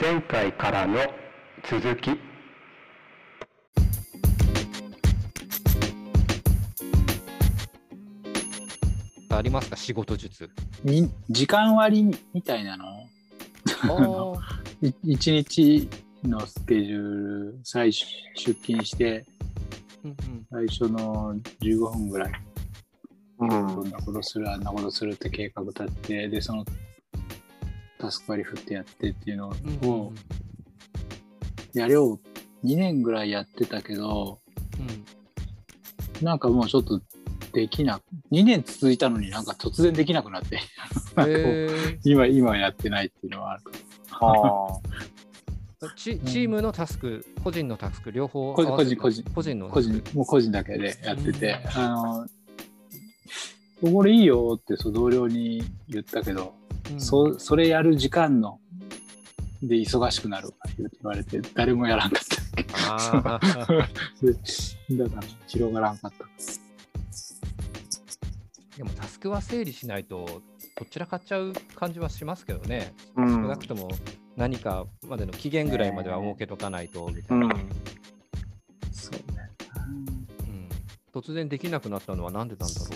前回からの続き。ありますか？仕事術。に時間割みみたいなの？一日のスケジュール最初出勤してうんうん。最初の15分ぐらい。うん。こんなことするあんなことするって計画立ってでそのタスク割り振ってやってっていうのうんをやりょう2年ぐらいやってたけどなんかもうちょっとできな2年続いたのになんか突然できなくなって。今今やってないっていうのはある。かあ。チチームのタスク、個人のタスク、両方個人個人。個人の個人もう個人だけでやってて、あのこれいいよってそう同僚に言ったけど、うん。そそれやる時間ので忙しくなるって言われて誰もやらんかった。だから広がらんかったでもタスクは整理しないと、どちらかっちゃう感じはしますけどね。う少んなくとも何かまでの期限ぐらいまでは設けとかないとみたういな、んそうね。うん。突然できなくなったのは何でなんだろう。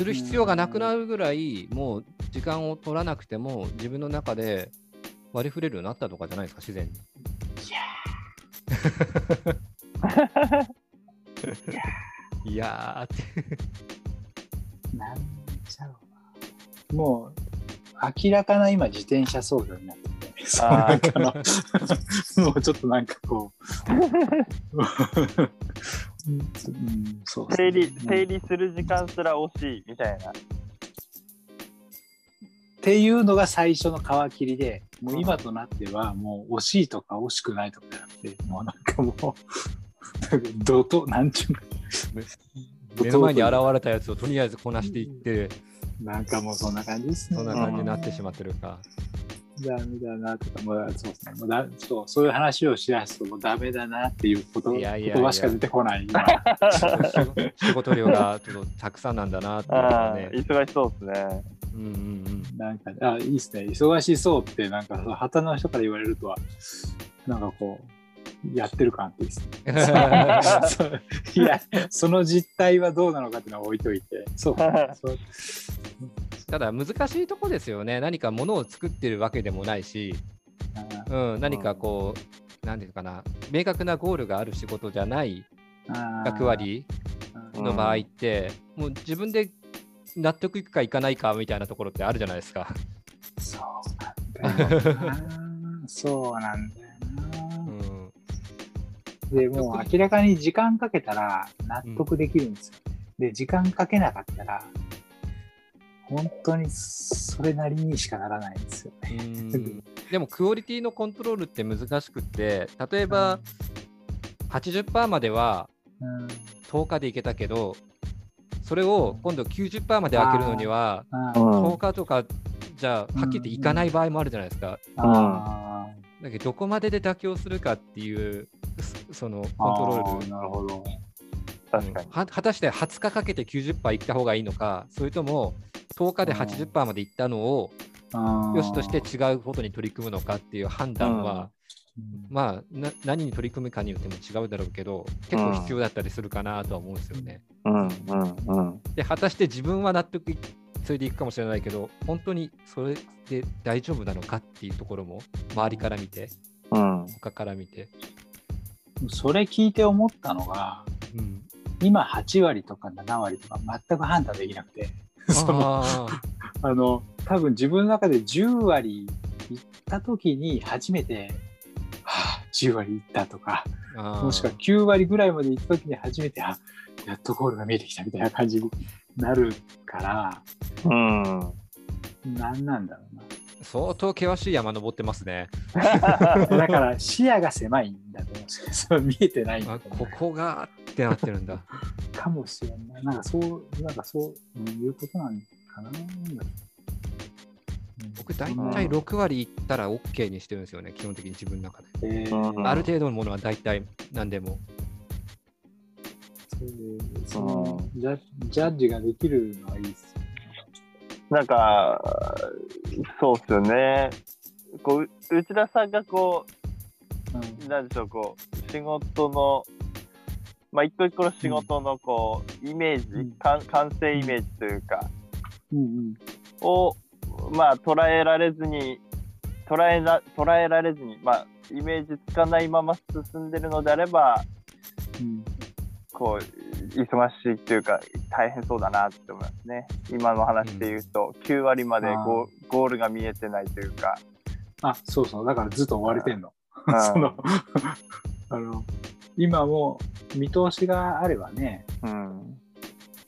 する必要がなくなるぐらい、もう時間を取らなくても自分の中で割り振れるようになったとかじゃないですか、自然に。いやー。って。なんちゃろう。なもう明らかな今自転車操業になってて。そうあもうちょっとなんかこう 整理整理する時間すら惜しいみたいな。っていうのが最初の皮切りでもう今となってはもう惜しいとか惜しくないとかじゃなくてもうなんかもう どとなんちゅうの目の前に現れたやつをとりあえずこなしていって、なんかもうそんな感じですね。そんな感じになってしまってるか。ダメだなとか、もうそうですねもうだそうそういう話をしだすともうダメだなっていうこといやいやいや言葉しか出てこない。今 仕事量がちょっとたくさんなんだなっていうのあがね。あ忙しそうですね。うんうんうん。なんか、あ、いいですね。忙しそうって、なんか、旗の人から言われるとは、なんかこう、やってる感っていいですね。いや、その実態はどうなのかっていうのは置いといて、そう。そ うただ難しいとこですよね。何かものを作ってるわけでもないし、あうん、何かこう、なんていうのかな、明確なゴールがある仕事じゃないあ役割ーの場合って、もう自分で納得いくかいかないかみたいなところってあるじゃないですか。そうなんだよな。そうなんだよな。うん、でもう明らかに時間かけたら納得できるんですよ。で、時間かけなかったら、本当にそれなりにしかならないんですよね。うん。でもクオリティのコントロールって難しくって、例えば80%まではうん、10日でいけたけど、それを今度90%まで開けるのには、あーうん。10日とかじゃあ、はっきり言っていかない場合もあるじゃないですか。だけど、どこまでで妥協するかっていう、そそのコントロール。なるほど。確かに。果たして20日かけて90%いった方がいいのか、それとも10日で80%までいったのをよしとして違うことに取り組むのかっていう判断は、うんまあな、何に取り組むかによっても違うだろうけど、結構必要だったりするかなとは思うんですよね。うんうんうん。で、果たして自分は納得いそれでいくかもしれないけど、本当にそれで大丈夫なのかっていうところも、周りから見て、うん。他から見て。それ聞いて思ったのが、うん、今8割とか7割とか全く判断できなくて、そのああの、多分自分の中で10割いった時に初めて、はあ、10割いったとか、もしくは9割ぐらいまでいった時に初めて、あ、やっとゴールが見えてきたみたいな感じになるから、うん。何なんだろうな。相当険しい山登ってますね。だから視野が狭いんだと思うんですけど、そう見えてないんだあここがってなってるんだ。かもしれない。なんかそう、なんかそう、うんいうことなんかな。僕、大体6割いったら OK にしてるんですよね、基本的に自分の中で。えーうんある程度のものは大体何でも。そのジャジャッジができるのはいいですよね。なんか、そうっすよね。こう、う内田さんがこうなんでしょう、こう、仕事の、まあ、一個一個の仕事の、こう、イメージ、うん。かん完成イメージというか、うんうん。を、まあ、捉えられずに、捉えら捉えられずに、まあ、イメージつかないまま進んでるのであれば、うん。こう、忙しいっていうか、大変そうだなって思いますね。今の話で言うと、9割までゴーゴールが見えてないというか、あ、そうそう。だからずっと追われてんの。うん その、あの、今も見通しがあればね、うん。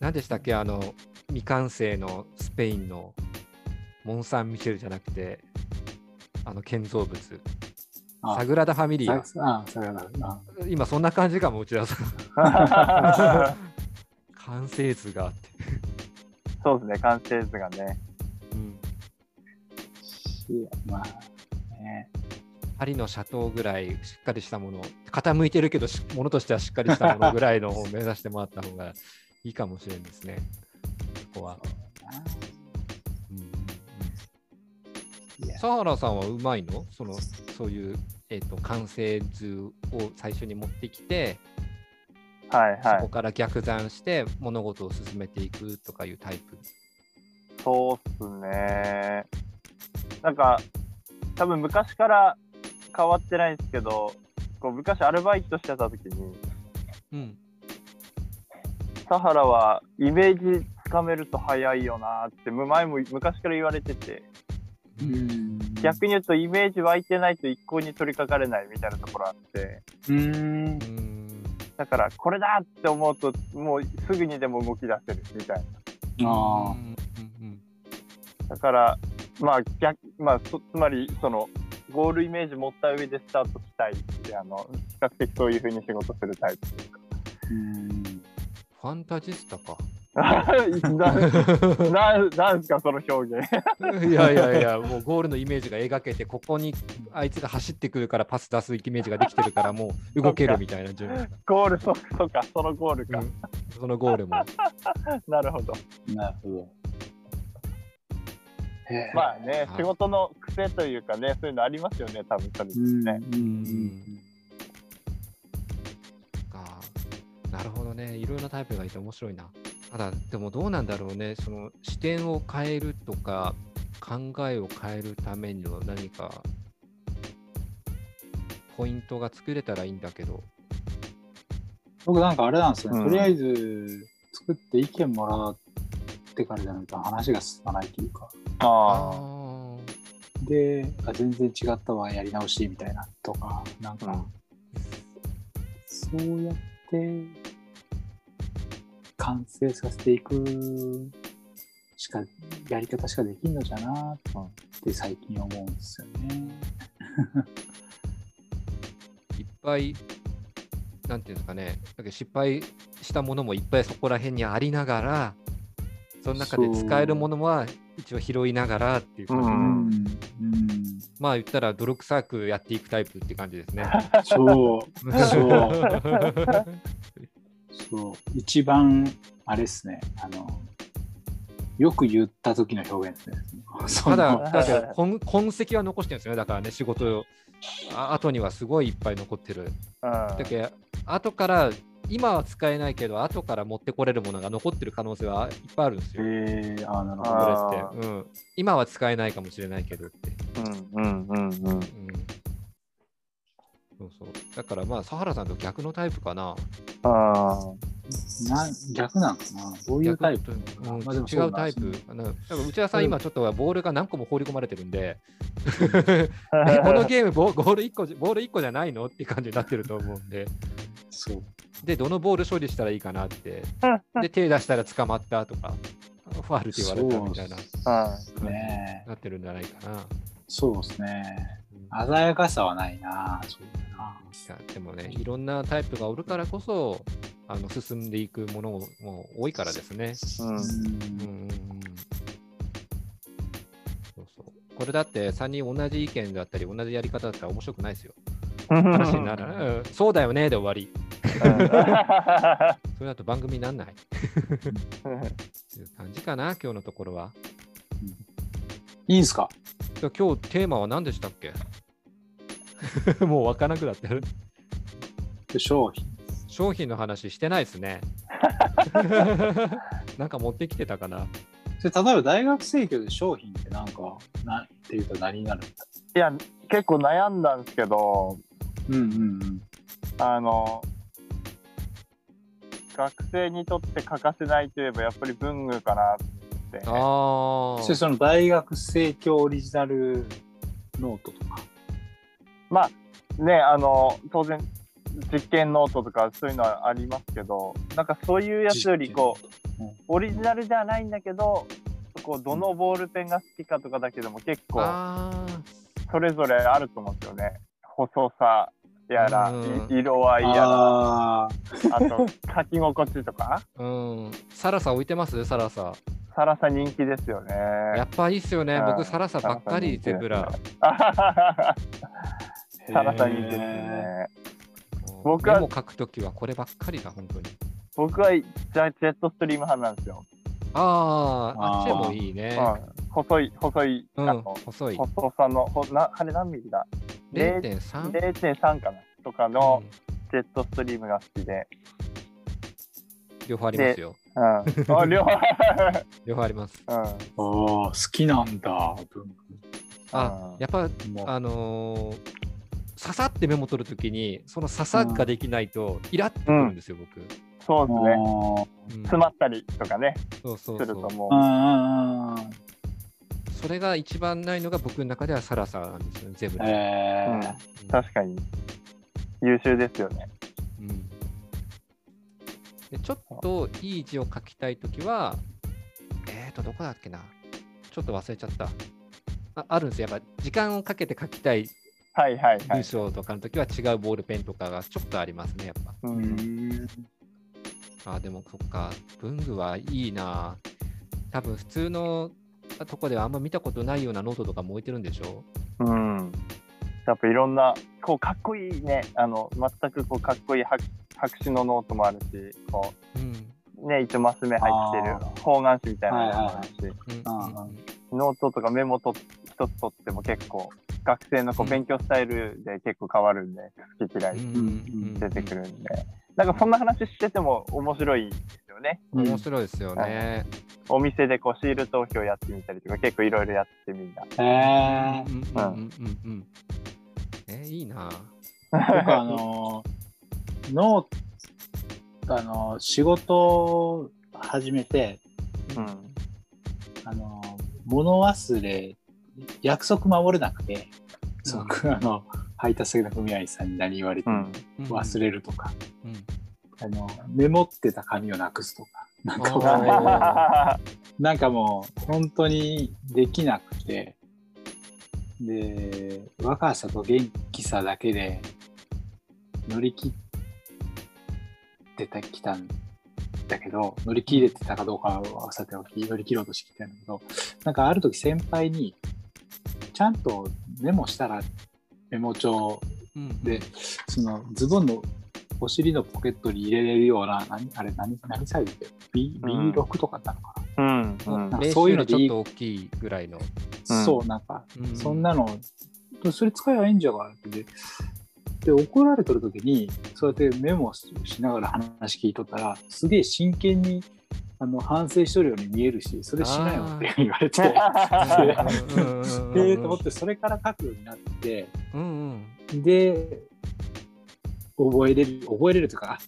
何でしたっけ？あの未完成のスペインのモン・サン・ミシェルじゃなくてあの建造物あサグラダ・ファミリア。今そんな感じかも内田さん。完成図があって、そうですね、完成図がね。うん、まあ、ね。パリのシャトーぐらいしっかりしたもの傾いてるけどしものとしてはしっかりしたものぐらいのを目指してもらった方がいいかもしれんですね。ここは、うんさんはうまいの？そのそういう、えー、と完成図を最初に持ってきて、はいはい。そこから逆算して物事を進めていくとかいうタイプ。そうっすね。なんか、多分昔から変わってないんですけど、こう昔アルバイトしてた時に、うん。サハラはイメージつかめると早いよなって、前も昔から言われてて、うん。逆に言うとイメージ湧いてないと一向に取り掛かれないみたいなところあって、うんう。ん。だからこれだって思うと、もうすぐにでも動き出せるみたいな。あだから、まあ逆、まあ、そつまり、その、ゴールイメージ持った上でスタートしたいって、あの、比較的そういうふうに仕事するタイプというか。うん。ファンタジスタか。な、ななんですか、その表現。いやいやいや、もうゴールのイメージが描けて、ここにあいつが走ってくるからパス出すイメージができてるから、もう動けるみたいな順番ゴール、そそうか、そのゴールか。うんそのゴールも。なるほど。なるほど。まあねは、い仕事の癖というかね、そういうのありますよね、多分それってうん。ね。うん。かなるほどね。いろいろなタイプがいて面白いな。ただ、でもどうなんだろうね。その視点を変えるとか、考えを変えるための何か、ポイントが作れたらいいんだけど。僕なんかあれなんですよね。うんとりあえず作って意見もらってからじゃないと話が進まないというか。ああ。あで、あ全然違ったわ、やり直しみたいなとか、なんか、うんそうやって完成させていくしか、やり方しかできんのじゃなって最近思うんですよね。いっぱい、なんていうんですかね、だけど失敗したものもいっぱいそこら辺にありながら、その中で使えるものは一応拾いながらっていう感じで、ううんん。まあ言ったら泥臭くやっていくタイプって感じですね。そう、そう。そう。一番、あれですね、あの、よく言った時の表現ですね。そたのだ、だ痕痕跡は残してるんですよね、だからね、仕事あ後にはすごいいっぱい残ってる。だけど後から、今は使えないけど、後から持ってこれるものが残ってる可能性はいっぱいあるんですよ。えー、あーなるほど。うん。今は使えないかもしれないけどって。うんうんうんうん。うん。そうそう。だからまあ、佐原さんと逆のタイプかな。あな逆なんかなどういうタイプ逆うんまあでも違そうタイプね。かな。だから内田さん、うん今ちょっとボールが何個も放り込まれてるんで、え このゲームボ、ボール1個じ、ボール1個じゃないのって感じになってると思うんで、そう。で、どのボール処理したらいいかなって、で、手出したら捕まったとか、ファールって言われたみたいな、なってるんじゃないかな。そうですね。うん鮮やかさはないなそういやでもね、いろんなタイプがおるからこそ、あの進んでいくものも多いからですね。うん。そうそうこれだって3人同じ意見だったり、同じやり方だったら面白くないですよ。話にならない。うんそうだよねで終わり。それだと番組にならない。っていう感じかな、今日のところは。いいんすか？じゃあ今日テーマは何でしたっけ？もう分からなくなってる。で商品。商品の話してないですね。なんか持ってきてたかな。で例えば大学生協で商品ってなんか、なんていうと何になるんだ？いや、結構悩んだんですけど、うんうんうん。あの、学生にとって欠かせないといえば、やっぱり文具かなって。あそれその大学生協オリジナルノートとか？まあ、ね、あの、当然、実験ノートとかそういうのはありますけど、なんかそういうやつより、こう、オリジナルではないんだけど、こうどのボールペンが好きかとかだけでも結あ。構あそれぞれあると思うんですよね。細さやら、うんい色合いやら、あと書き心地とか、あ。うん。サラサ置いてます？サラサ。サラサ人気ですよね。やっぱいいっすよね。うん僕、サラサばっかり、ゼブラ。サラサ人気ですね。僕はメモ書くときはこればっかりだ、本当に。僕はジャジェットストリーム派なんですよ。ああ、あっちもいいね。うん、細い、細い、うんあの、細い。細さの、ほなあれ何ミリだ？0.3? 0.3かなとかのうんジェットストリームが好きで。両方ありますよ。うん。あ、両方。両方あります。うん。ああ、好きなんだ。あ、やっぱ、あのー、刺さってメモ取るときに、その刺さができないと、イラってくるんですよ、僕。そうですね。うん詰まったりとかね、そうそうするそう。ともうんうんうんそれが一番ないのが僕の中ではサラサなんですよね、ゼブうん。ラ。えうんうんう、確かに優秀ですよね。うんでちょっといい字を書きたいときは、えーと、どこだっけな。ちょっと忘れちゃった。ああるんですよ。やっぱ時間をかけて書きたいはいはいは文い。章とかのときは違うボールペンとかがちょっとありますね、やっぱ。う、うんん。あ、でもそっか、文具はいいな。多分普通のとこではあんま見たことないようなノートとかも置いてるんでしょ？うん。やっぱいろんな、こう、かっこいいね、あの、全くこう、かっこいい白白紙のノートもあるし、こうん。う、ね、一マス目入ってる方眼紙みたいなのもあるし、ノートとかメモと一つ取っても結構、学生のこううん勉強スタイルで結構変わるんで、好き嫌い出てくるんで、なんかそんな話してても面白いですよね。うん面白いですよね。お店でこうシール投票やってみたりとか、結構いろいろやってみんな。えうんうんうんうんうんえーいいな。僕あのノートあの仕事を始めてうん。あの物忘れ約束守れなくてその、あの配達先の組合員さんに何言われてもうん。忘れるとか、うん。あのメモってた紙をなくすとか。なんかもうあ なんかもう本当にできなくて。で若さと元気さだけで乗り切ってたきたんだけど乗り切れてたかどうかはさておき乗り切ろうとしてきたんだけどなんかある時先輩にちゃんとメモしたらメモ帳うんでそのズボンのお尻のポケットに入れれるような何あれ何何サイズで B B6 とかなのかな、うん。うん。なんか練そういうのちょっと大きいぐらいの。うんそうなんかうんそんなの、それ使えばいいんじゃがって。で、怒られとる時に、そうやってメモしながら話聞いとったら、すげえ真剣にあの反省しとるように見えるし、それしなよって言われて、うんへえと思って、それから書くようになって、うんうんで、覚えれる、覚えれるというか、あ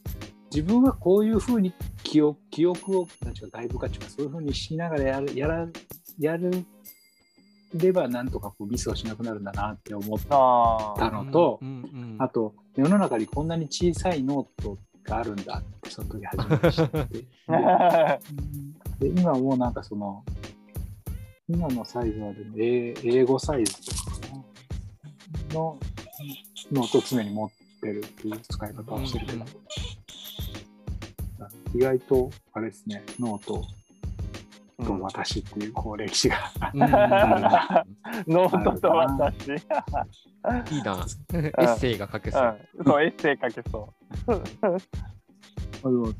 自分はこういうふうに記憶記憶を、なんちゅうか、外部化とか、そういうふうにしながらやる、やら、やるれば、なんとかこうミスをしなくなるんだなって思っあたあ。のと、うんうんあと、世の中にこんなに小さいノートがあるんだって、その時初めて知って。でで今もうなんかその、今のサイズはでも A A5サイズとかのノートを常に持ってるっていう使い方をしてるけど、うん。意外と、あれですね、ノートとうん私っていうこう歴史が、ノートと私。うん。いいな。エッセイが書けそう。そう、エッセイ書けそあでも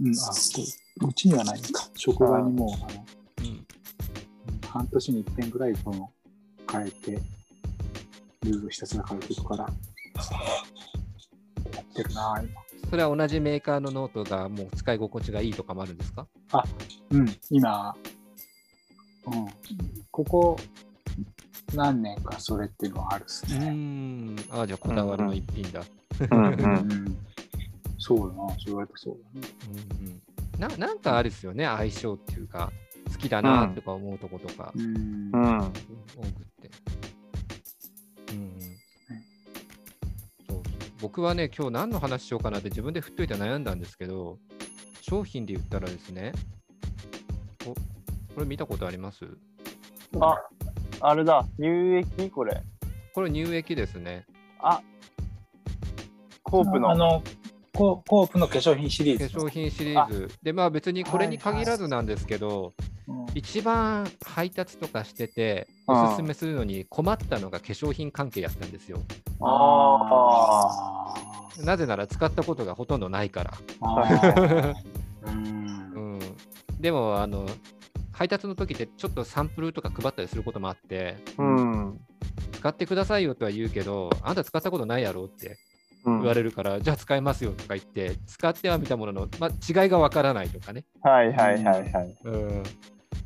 うん、あそううちにはないのか、職場にもうあのうん半年に一遍ぐらいその変えて、ルールをひたすら変えていくから、やってるな、今。それは同じメーカーのノートがもう使い心地がいいとかもあるんですか？うん、今、うん、ここ何年かそれっていうのはあるっすうね。ん。ああ、じゃあこだわりの一品だ。うんう。うんん、そうだな、そう言われたらそうだね。うんうんななんかあるっすよね、相性っていうか、好きだなとか思うとことか、うんうん。文具って。僕はね、今日何の話しようかなって自分で振っといて悩んだんですけど、商品で言ったらですね、おこれ見たことあります？あ、あれだ、乳液？これ。これ乳液ですね。あ、コープの。あのココープの化粧品シリ化ーズの。粧品シリーズ。で、まあ別にこれに限らずなんですけど、うん一番配達とかしてて、うんおすすめするのに困ったのが化粧品関係やったんですよ。あなぜなら使ったことがほとんどないから。うんうん、でもあの、配達の時ってちょっとサンプルとか配ったりすることもあって、うん。使ってくださいよとは言うけど、あんた使ったことないやろってうん言われるから、じゃあ使いますよとか言って、使ってはみたものの、まあ、違いがわからないとかね。はいはいはいはい。うん、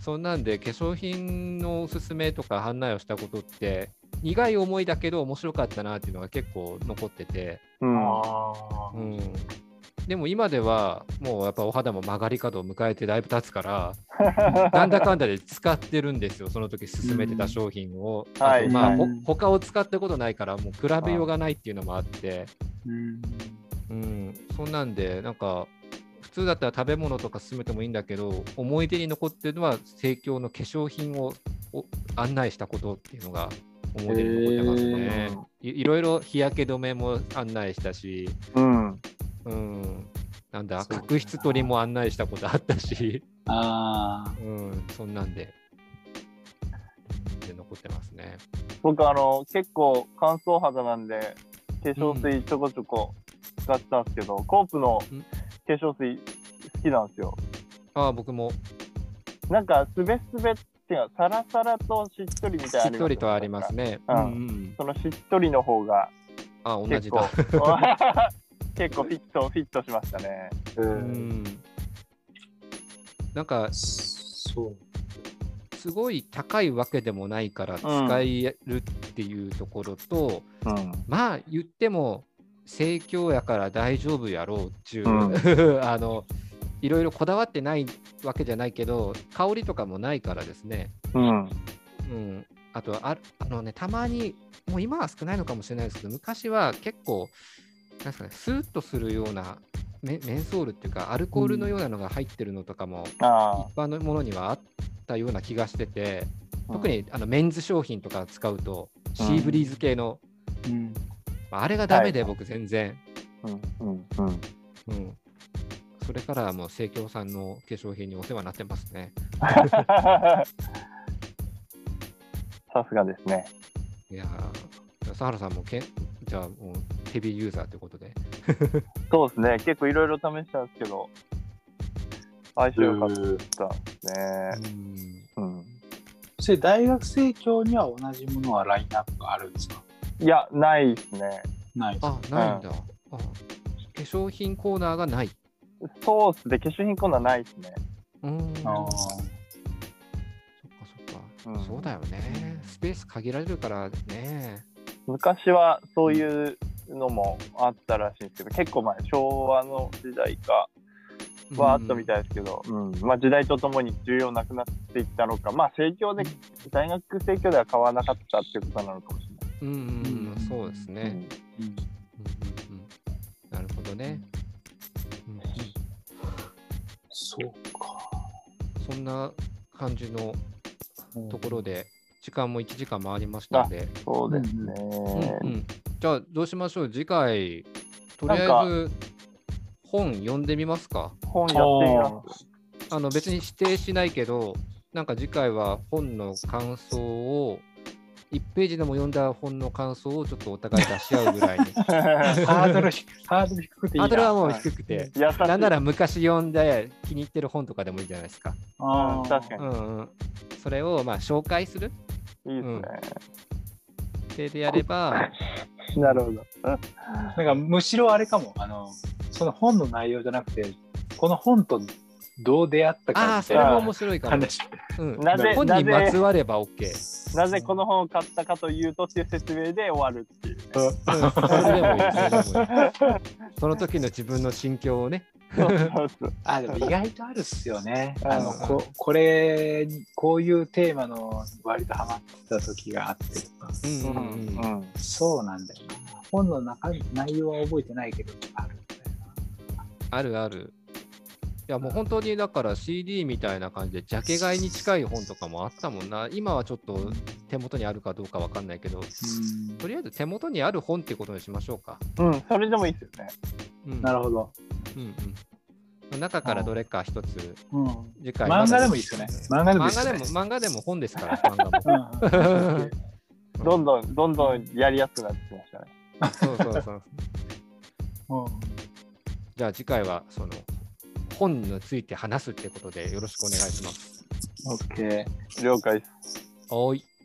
そんなんで化粧品のおすすめとか案内をしたことって苦い思いだけど面白かったなっていうのが結構残ってて、うん。うん、でも今ではもうやっぱお肌も曲がり角を迎えてだいぶ経つから なんだかんだで使ってるんですよその時勧めてた商品を、うん。はいあとまあ、ほうん他を使ったことないからもう比べようがないっていうのもあって、うん。うん、そんなんでなんか普通だったら食べ物とか勧めてもいいんだけど思い出に残ってるのは生協の化粧品をを案内したことっていうのが思い出に残ってますね。いいろいろ日焼け止めも案内したし、うん。うん、なんだ角質取りも案内したことあったし、あうん、そんなんで。で残ってますね。僕あの、結構乾燥肌なんで、化粧水ちょこちょこ使ってたんですけど、コープのうん化粧水好きなんですよ。ああ、僕もなんか、すべすべっていうか、サラサラとしっとりみたいなしっとりとありますね。うんうんうん、そのしっとりの方があ同じだ。結構 フィットフィットしましたね。ーううんん、なんかそう。すごい高いわけでもないから使えるっていうところと、うん。まあ言っても盛況やから大丈夫やろうっていう、う あのいろいろこだわってないわけじゃないけど香りとかもないからですね、うん。うん、あとああのねたまにもう今は少ないのかもしれないですけど昔は結構なんですかねスーッとするようなメメンソールっていうかアルコールのようなのが入ってるのとかもあ一般のものにはあったような気がしてて、あ。特にあのメンズ商品とか使うと、シーブリーズ系の、うん。まああれがダメで、はい僕全然、うん。うん。うん。うん。それからはもう生協さんの化粧品にお世話になってますね。さすがですね。いやー、佐原さんもけん、じゃあもうヘビーユーザーということで。そうですね。結構いろいろ試したんですけど、相性良かったですね。うん。それ大学生協には同じものはラインナップがあるんですか？いや、ないですね。ないあ、ないんだ。あ化粧品コーナーがない。ソースで化粧品コーナーないですね。うーん。そっあかーそっか、うんそうだよね。スペース限られるからね。昔はそういうのもあったらしいんですけど、結構前、昭和の時代かはあったみたいですけど、うんまあ、時代とともに重要なくなっていったのか、まあ、盛況で、大学盛況では買わなかったっていうことなのかもしれない。うんうんうん、うんそうですね。うんうんうんうんなるほどね。うんうんそうか。そんな感じのところで、時間も1時間回りましたので、そうですね。うんうんじゃあどうしましょう？次回、とりあえず本読んでみますか？本やってみます。あの別に指定しないけど、なんか次回は本の感想を、1ページでも読んだ本の感想をちょっとお互い出し合うぐらいに。ハードルひ、ハードル低くていいな。ハードルはもう低くて。なんなら昔読んで気に入ってる本とかでもいいじゃないですか。あー確かにうんうん、それをまあ紹介する？いいですね。定でやれば、なるほど。なんかむしろあれかも、あの、その本の内容じゃなくて、この本とどう出会ったああ、かみたいなそれも面白いかも。話。うん、なぜ本にまつわれば OK。なぜこの本を買ったかというとっていう説明で終わるっていう、その時の自分の心境をね。あ、でも意外とあるっすよね。うんあの、ここれに、こういうテーマの割とハマってた時があってとか。うんうんうんうんそうなんだよな。本の中身内容は覚えてないけど、あるんだよあるある。いやもう本当にだから CD みたいな感じでジャケ買いに近い本とかもあったもんな。今はちょっと手元にあるかどうかわかんないけど、な。とりあえず手元にある本ってことにしましょうか。うん、それでもいいですよね。うん、なるほど。うんうん。中からどれか一つ、うん。次回漫画でもいいっすよね。漫画ですよね漫画でも、漫画でも本ですから、漫画も。うん どんどん、どんどんやりやすくなってきましたね。そうそうそう。うんじゃあ次回はその本について話すってことでよろしくお願いします。オッケー。了解です。はい。